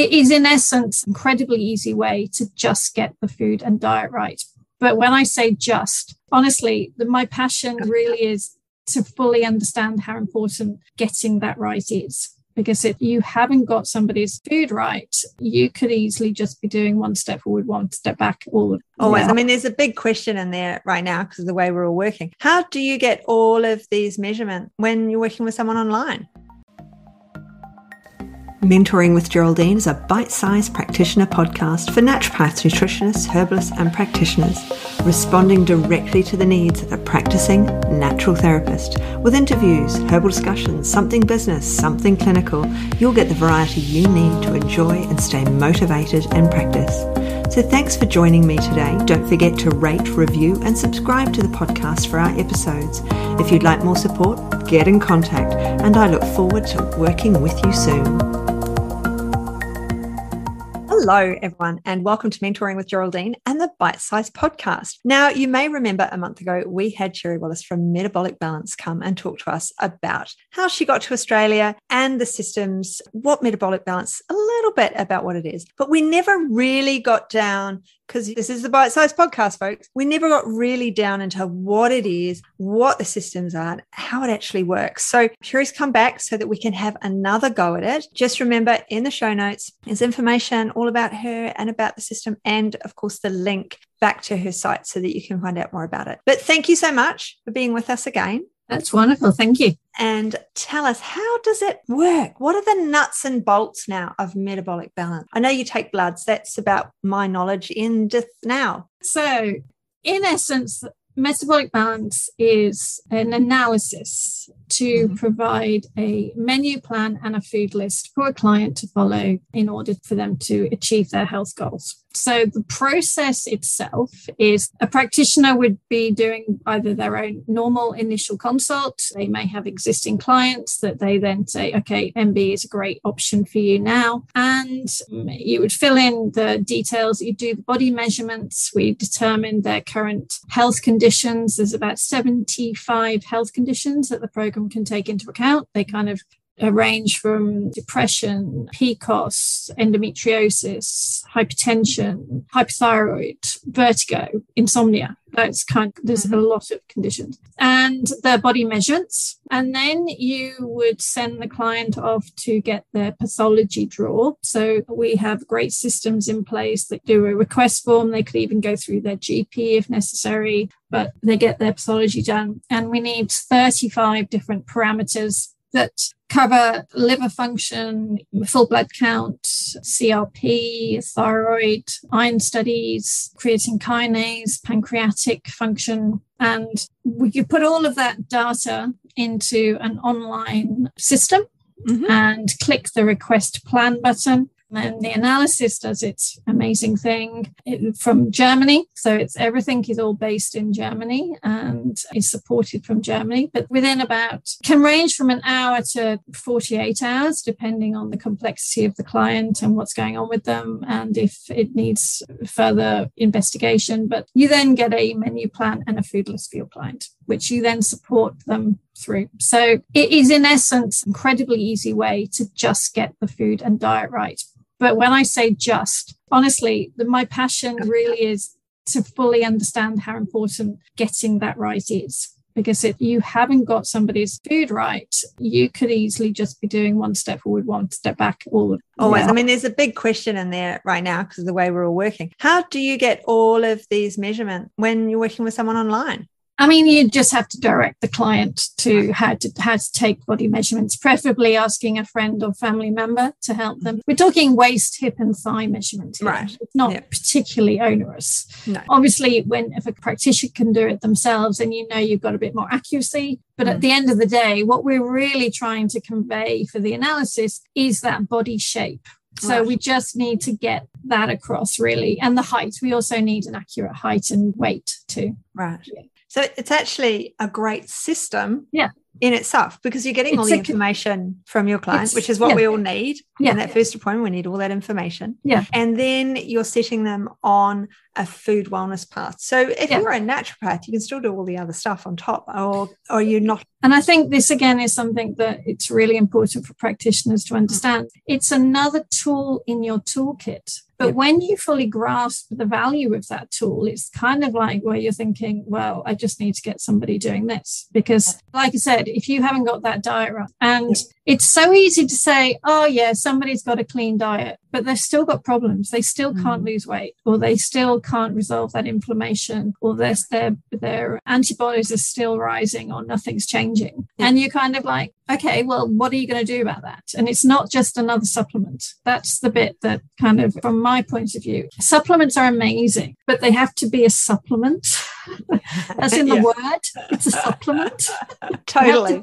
it is in essence incredibly easy way to just get the food and diet right. But when I say just, honestly, the, my passion really is to fully understand how important getting that right is. Because if you haven't got somebody's food right, you could easily just be doing one step forward, one step back. All always. I mean, there's a big question in there right now because of the way we're all working. How do you get all of these measurements when you're working with someone online? Mentoring with Geraldine is a bite sized practitioner podcast for naturopaths, nutritionists, herbalists, and practitioners, responding directly to the needs of a practicing natural therapist. With interviews, herbal discussions, something business, something clinical, you'll get the variety you need to enjoy and stay motivated in practice. So thanks for joining me today. Don't forget to rate, review, and subscribe to the podcast for our episodes. If you'd like more support, get in contact, and I look forward to working with you soon. Hello, everyone, and welcome to Mentoring with Geraldine and the Bite Size Podcast. Now, you may remember a month ago, we had Cherry Wills from Metabolic Balance come and talk to us about how she got to Australia and the systems, what metabolic balance, a little bit about what it is. But we never really got down because this is the bite sized podcast, folks. We never got really down into what it is, what the systems are, how it actually works. So Cherry's come back so that we can have another go at it. Just remember in the show notes is information all about her and about the system, and of course, the link back to her site so that you can find out more about it. But thank you so much for being with us again. That's wonderful. Thank you. And tell us, how does it work? What are the nuts and bolts now of metabolic balance? I know you take bloods. That's about my knowledge in just now. So, in essence, metabolic balance is an analysis to mm-hmm. provide a menu plan and a food list for a client to follow in order for them to achieve their health goals. So the process itself is a practitioner would be doing either their own normal initial consult. They may have existing clients that they then say, okay, MB is a great option for you now. And you would fill in the details. You do the body measurements. We determine their current health conditions. There's about 75 health conditions that the program can take into account. They kind of range from depression, PCOS, endometriosis, hypertension, hypothyroid, vertigo, insomnia. That's kind of, there's mm-hmm. a lot of conditions and their body measurements. And then you would send the client off to get their pathology draw. So we have great systems in place that do a request form. They could even go through their GP if necessary, but they get their pathology done. And we need 35 different parameters that cover liver function, full blood count, CRP, thyroid, iron studies, creatine kinase, pancreatic function. And we could put all of that data into an online system mm-hmm. and click the request plan button. And the analysis does its amazing thing it, from Germany. So it's everything is all based in Germany and is supported from Germany. But within about can range from an hour to 48 hours, depending on the complexity of the client and what's going on with them, and if it needs further investigation. But you then get a menu plan and a food list for your client, which you then support them through. So it is in essence incredibly easy way to just get the food and diet right. But when I say just, honestly, the, my passion really is to fully understand how important getting that right is. Because if you haven't got somebody's food right, you could easily just be doing one step forward, one step back. All always. Oh, I mean, there's a big question in there right now because of the way we're all working. How do you get all of these measurements when you're working with someone online? I mean, you just have to direct the client to how to how to take body measurements, preferably asking a friend or family member to help them. We're talking waist, hip, and thigh measurements. Here. Right. It's not yeah. particularly onerous. No. Obviously, when if a practitioner can do it themselves, then you know you've got a bit more accuracy. But mm. at the end of the day, what we're really trying to convey for the analysis is that body shape. So right. we just need to get that across really. And the height. We also need an accurate height and weight too. Right. So it's actually a great system yeah. in itself because you're getting all the information from your client, which is what yeah. we all need. Yeah. In that first appointment, we need all that information. Yeah. And then you're setting them on a food wellness path. So if Yeah. you're a naturopath, you can still do all the other stuff on top, or or you're not. And I think this again is something that it's really important for practitioners to understand. Mm. It's another tool in your toolkit. But when you fully grasp the value of that tool, it's kind of like where you're thinking, well, I just need to get somebody doing this. Because, like I said, if you haven't got that diet right, and it's so easy to say, oh, yeah, somebody's got a clean diet, but they've still got problems. They still can't mm. lose weight, or they still can't resolve that inflammation, or their, their, their antibodies are still rising, or nothing's changing. And you're kind of like, okay, well, what are you going to do about that? And it's not just another supplement. That's the bit that kind of, from my point of view, supplements are amazing, but they have to be a supplement. As in the Yeah. word, it's a supplement. Totally.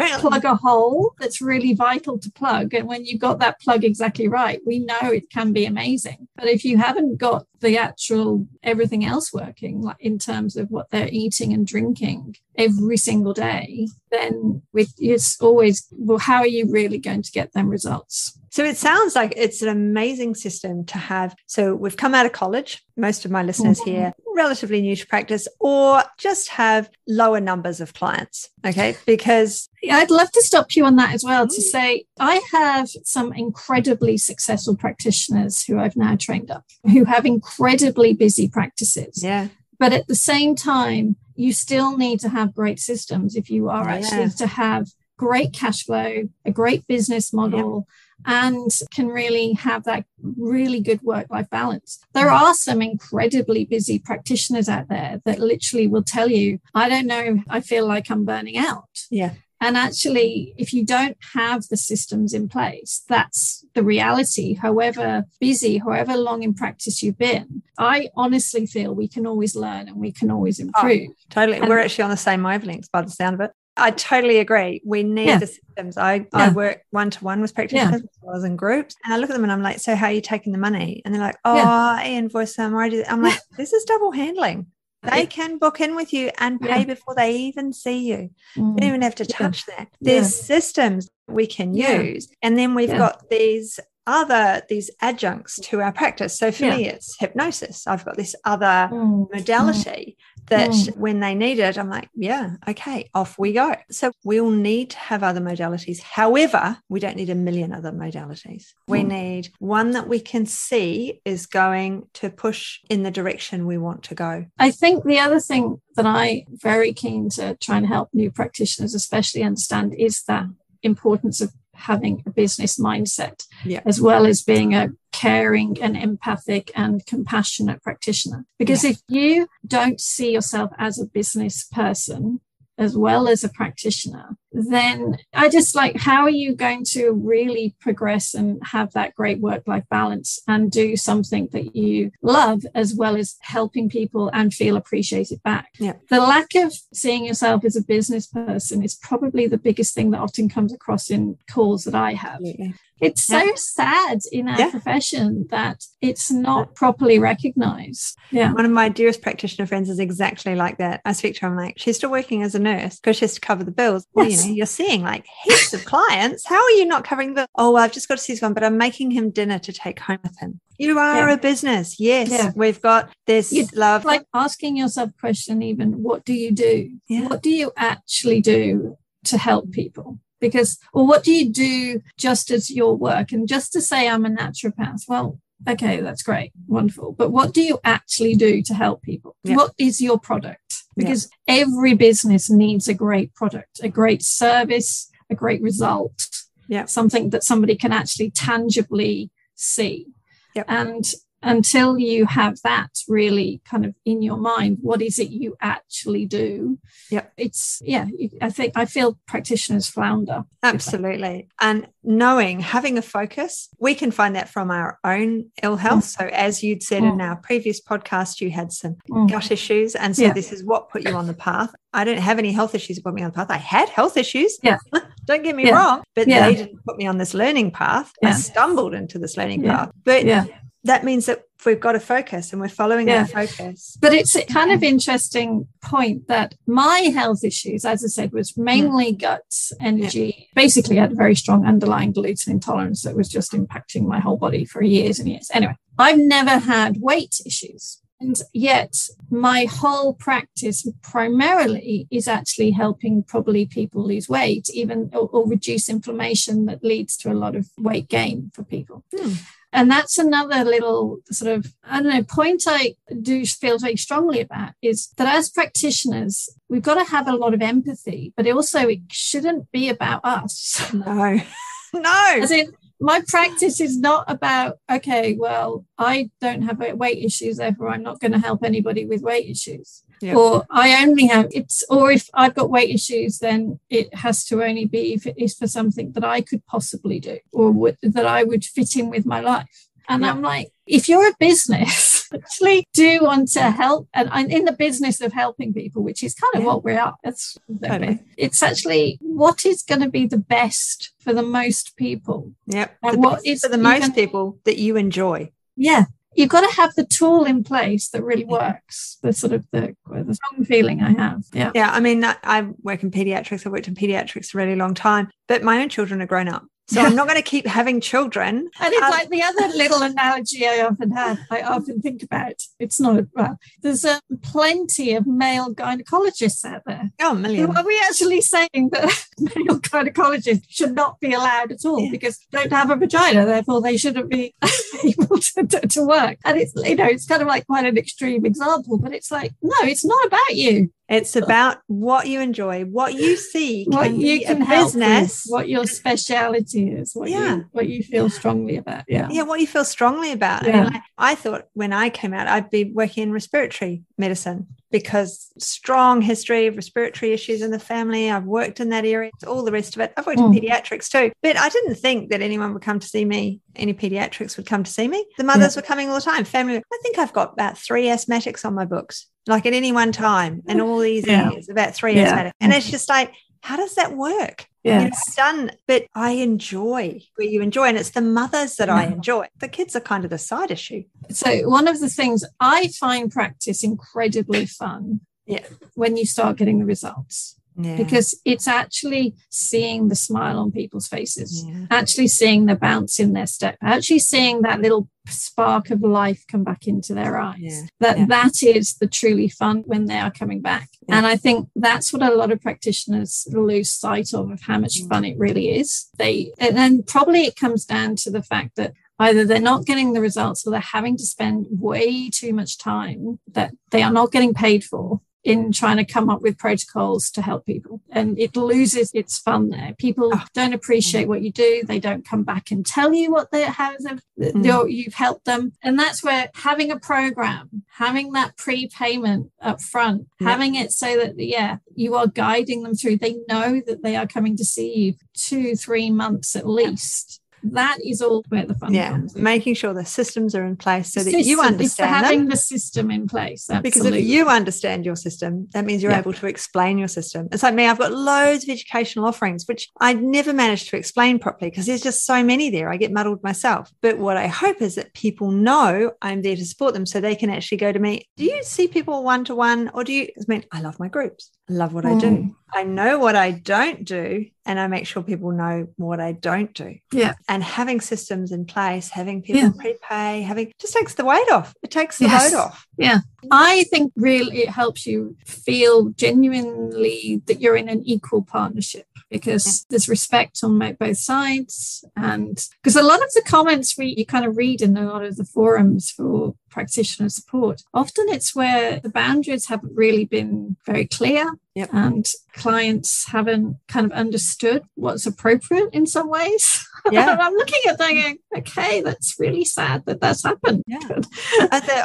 Plug a hole that's really vital to plug. And when you've got that plug exactly right, we know it can be amazing. But if you haven't got the actual everything else working, like in terms of what they're eating and drinking every single day, then with it's always well, how are you really going to get them results? So it sounds like it's an amazing system to have. So we've come out of college. Most of my listeners Mhm. here relatively new to practice or just have lower numbers of clients. Okay. Because Yeah, I'd love to stop you on that as well to Mm. say I have some incredibly successful practitioners who I've now trained up who have incredibly busy practices. yeah, But at the same time, you still need to have great systems if you are Yeah. actually to have great cash flow, a great business model, and can really have that really good work life balance. There are some incredibly busy practitioners out there that literally will tell you, I don't know, I feel like I'm burning out. Yeah. And actually, if you don't have the systems in place, that's the reality. However busy, however long in practice you've been, I honestly feel we can always learn and we can always oh, improve. totally. And- We're actually on the same wavelengths by the sound of it. I totally agree. We need Yeah. the systems. I, I work one to one with practitioners as well as in groups. And I look at them and I'm like, so how are you taking the money? And they're like, oh, Yeah. I invoice them. Or I do. I'm like, this is double handling. They Yeah. can book in with you and pay Yeah. before they even see you. Mm. You don't even have to Yeah. touch that. There's systems we can Yeah. use. And then we've Yeah. got these other these adjuncts to our practice. So for Yeah. me, it's hypnosis. I've got this other Mm. modality that Mm. when they need it, I'm like, yeah, okay, off we go. So we'll need to have other modalities. However, we don't need a million other modalities. We Mm. need one that we can see is going to push in the direction we want to go. I think the other thing that I very keen to try and help new practitioners, especially understand, is that importance of having a business mindset, Yeah. as well as being a caring and empathic and compassionate practitioner. Because if you don't see yourself as a business person, as well as a practitioner, then I just like, how are you going to really progress and have that great work life balance and do something that you love as well as helping people and feel appreciated back? Yeah. The lack of seeing yourself as a business person is probably the biggest thing that often comes across in calls that I have. Absolutely. It's so sad in our Yeah. profession that it's not properly recognized. Yeah. One of my dearest practitioner friends is exactly like that. I speak to her, I'm like, she's still working as a nurse because she has to cover the bills. Well, Yes. you know, you're seeing like heaps of clients. How are you not covering the? Oh, well, I've just got to see this one, but I'm making him dinner to take home with him. You are Yeah. a business. Yes, Yeah. we've got this You- love. Like asking yourself question, even what do you do? Yeah. What do you actually do to help people? Because, or what do you do just as your work? And just to say I'm a naturopath, well, okay, that's great, wonderful. But what do you actually do to help people? Yeah. What is your product? Yeah. Because every business needs a great product, a great service, a great result, Yeah. something that somebody can actually tangibly see. Yep. And until you have that really kind of in your mind, what is it you actually do? yeah It's, yeah, I think I feel practitioners flounder. Absolutely. And knowing, having a focus, we can find that from our own ill health. So, as you'd said in Mm. our previous podcast, you had some Mm. gut issues. And so, Yeah. this is what put you on the path. I don't have any health issues that put me on the path. I had health issues. Yeah. don't get me Yeah. wrong, but Yeah. they didn't put me on this learning path. I stumbled into this learning path. But Yeah. That means that we've got to focus and we're following yeah. that focus. But it's a kind of interesting point that my health issues, as I said, was mainly mm. gut energy. Yeah. Basically, I had a very strong underlying gluten intolerance that was just impacting my whole body for years and years. Anyway, I've never had weight issues. And yet, my whole practice primarily is actually helping probably people lose weight, even or, or reduce inflammation that leads to a lot of weight gain for people. Hmm. And that's another little sort of, I don't know, point I do feel very strongly about is that as practitioners, we've got to have a lot of empathy, but also it shouldn't be about us. No. no. As in, my practice is not about okay well i don't have weight issues therefore i'm not going to help anybody with weight issues yep. or i only have it's or if i've got weight issues then it has to only be if it is for something that i could possibly do or that i would fit in with my life and yeah. I'm like, if you're a business, actually do want to help. And I'm in the business of helping people, which is kind of yeah. what we are. That's totally. it's actually what is going to be the best for the most people. Yep. And what is for the most gonna, people that you enjoy. Yeah. You've got to have the tool in place that really works. The sort of the, the strong feeling I have. Yeah. Yeah. I mean, I work in pediatrics. i've worked in pediatrics a really long time, but my own children are grown up. So I'm not going to keep having children. And it's um, like the other little analogy I often have, I often think about. It's not well, there's um, plenty of male gynecologists out there. Oh, million. Are we actually saying that male gynecologists should not be allowed at all yeah. because they don't have a vagina, therefore they shouldn't be able to, to, to work? And it's, you know, it's kind of like quite an extreme example, but it's like, no, it's not about you. It's about what you enjoy, what you see, what you can business, what your speciality is, what yeah. you what you feel strongly about. Yeah, yeah, what you feel strongly about. Yeah. I, mean, like, I thought when I came out, I'd be working in respiratory medicine because strong history of respiratory issues in the family. I've worked in that area, all the rest of it. I've worked mm. in pediatrics too, but I didn't think that anyone would come to see me. Any pediatrics would come to see me. The mothers yeah. were coming all the time. Family. I think I've got about three asthmatics on my books like at any one time and all these yeah. years, about three yeah. And it's just like, how does that work? Yeah, you know, done, but I enjoy where you enjoy, and it's the mothers that yeah. I enjoy. The kids are kind of the side issue. So one of the things I find practice incredibly fun. Yeah, when you start getting the results. Yeah. because it's actually seeing the smile on people's faces, yeah. actually seeing the bounce in their step, actually seeing that little spark of life come back into their eyes. Yeah. That that is the truly fun when they are coming back. And I think that's what a lot of practitioners lose sight of of how much mm. fun it really is. They and then probably it comes down to the fact that either they're not getting the results or they're having to spend way too much time that they are not getting paid for in trying to come up with protocols to help people. And it loses its fun there. People oh. don't appreciate what you do. They don't come back and tell you what they how mm. you've helped them. And that's where having a program having that prepayment up front having it so that yeah you are guiding them through. They know that they are coming to see you two three months at least that is all where the fun yeah, comes. Making sure the systems are in place so that system, you understand having them. the system in place. Absolutely. Because if you understand your system, that means you're yeah. able to explain your system. It's like me, I've got loads of educational offerings, which I never managed to explain properly because there's just so many there. I get muddled myself. But what I hope is that people know I'm there to support them so they can actually go to me. Do you see people one to one or do you I mean I love my groups. I love what mm. I do. I know what I don't do and I make sure people know what I don't do. Yeah. And having systems in place, having people yeah. prepay, having just takes the weight off. It takes the yes. load off. Yeah. I think really it helps you feel genuinely that you're in an equal partnership because yeah. there's respect on both sides. And because a lot of the comments we you kind of read in a lot of the forums for practitioner support, often it's where the boundaries haven't really been very clear Yep. And clients haven't kind of understood what's appropriate in some ways. Yeah. I'm looking at thinking, okay, that's really sad that that's happened. Yeah. the,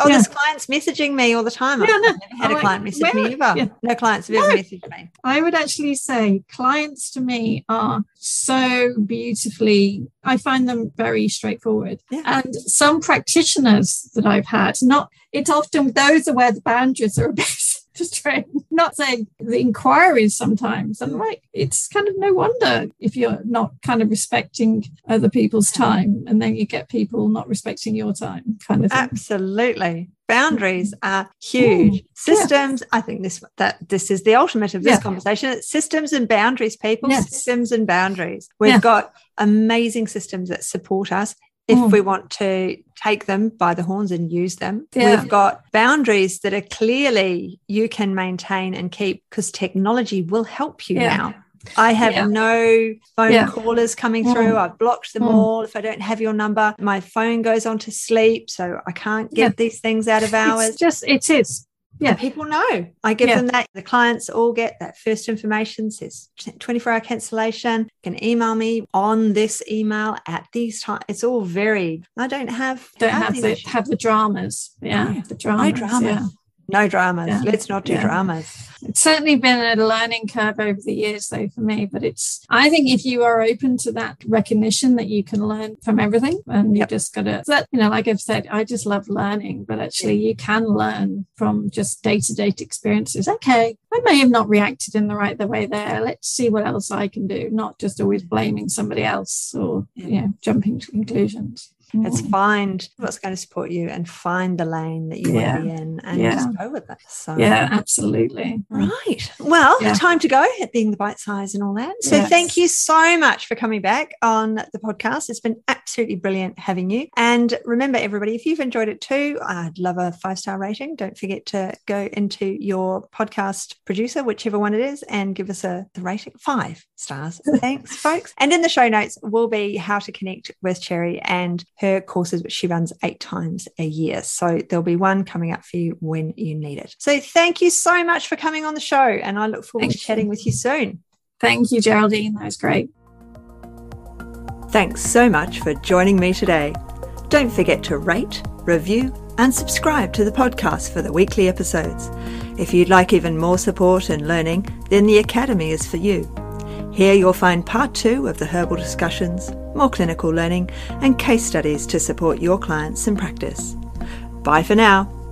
oh, yeah. there's clients messaging me all the time. Yeah, no, I've never had a client message me either. Yeah. No clients have no. ever messaged me. I would actually say clients to me are so beautifully, I find them very straightforward. Yeah. And some practitioners that I've had, not, it's often those are where the boundaries are a bit just trying not saying the inquiries sometimes. And like, it's kind of no wonder if you're not kind of respecting other people's time and then you get people not respecting your time kind of thing. Absolutely. Boundaries mm-hmm. are huge. Ooh, systems, yeah. I think this that this is the ultimate of this yeah. conversation. It's systems and boundaries, people. Yes. Systems and boundaries. We've yeah. got amazing systems that support us if mm. we want to take them by the horns and use them. Yeah. We've got boundaries that are clearly you can maintain and keep because technology will help you yeah. now. I have yeah. no phone yeah. callers coming through. Mm. I've blocked them mm. all. If I don't have your number, my phone goes on to sleep. So I can't get yeah. these things out of hours. It's just, it is yeah. And people know. I give yeah. them that. The clients all get that first information says 24 hour cancellation. You can email me on this email at these times. It's all very, I don't have, don't have, the, have the dramas. Yeah. No, the dramas. No dramas. Yeah. No dramas. Yeah. Let's not do yeah. dramas. It's certainly been a learning curve over the years, though, for me. But it's, I think if you are open to that recognition that you can learn from everything and you just got to, that, you know, like I've said, I just love learning, but actually you can learn from just day to day experiences. Okay, I may have not reacted in the right the way there. Let's see what else I can do, not just always blaming somebody else or, you know, jumping to conclusions. It's mm. find what's going to support you and find the lane that you yeah. want to be in and yeah. just go with it. So yeah, absolutely. Right. Well, yeah. time to go at being the bite size and all that. So yes. thank you so much for coming back on the podcast. It's been absolutely brilliant having you. And remember, everybody, if you've enjoyed it too, I'd love a five star rating. Don't forget to go into your podcast producer, whichever one it is, and give us a the rating five stars. Thanks, folks. And in the show notes will be how to connect with Cherry and her courses, which she runs eight times a year. So there'll be one coming up for you when you need it. So thank you so much for coming on the show. And I look forward thank to chatting you. with you soon. Thank you, Geraldine. That was great. Thanks so much for joining me today. Don't forget to rate, review, and subscribe to the podcast for the weekly episodes. If you'd like even more support and learning, then the Academy is for you. Here you'll find part two of the herbal discussions, more clinical learning, and case studies to support your clients in practice. Bye for now.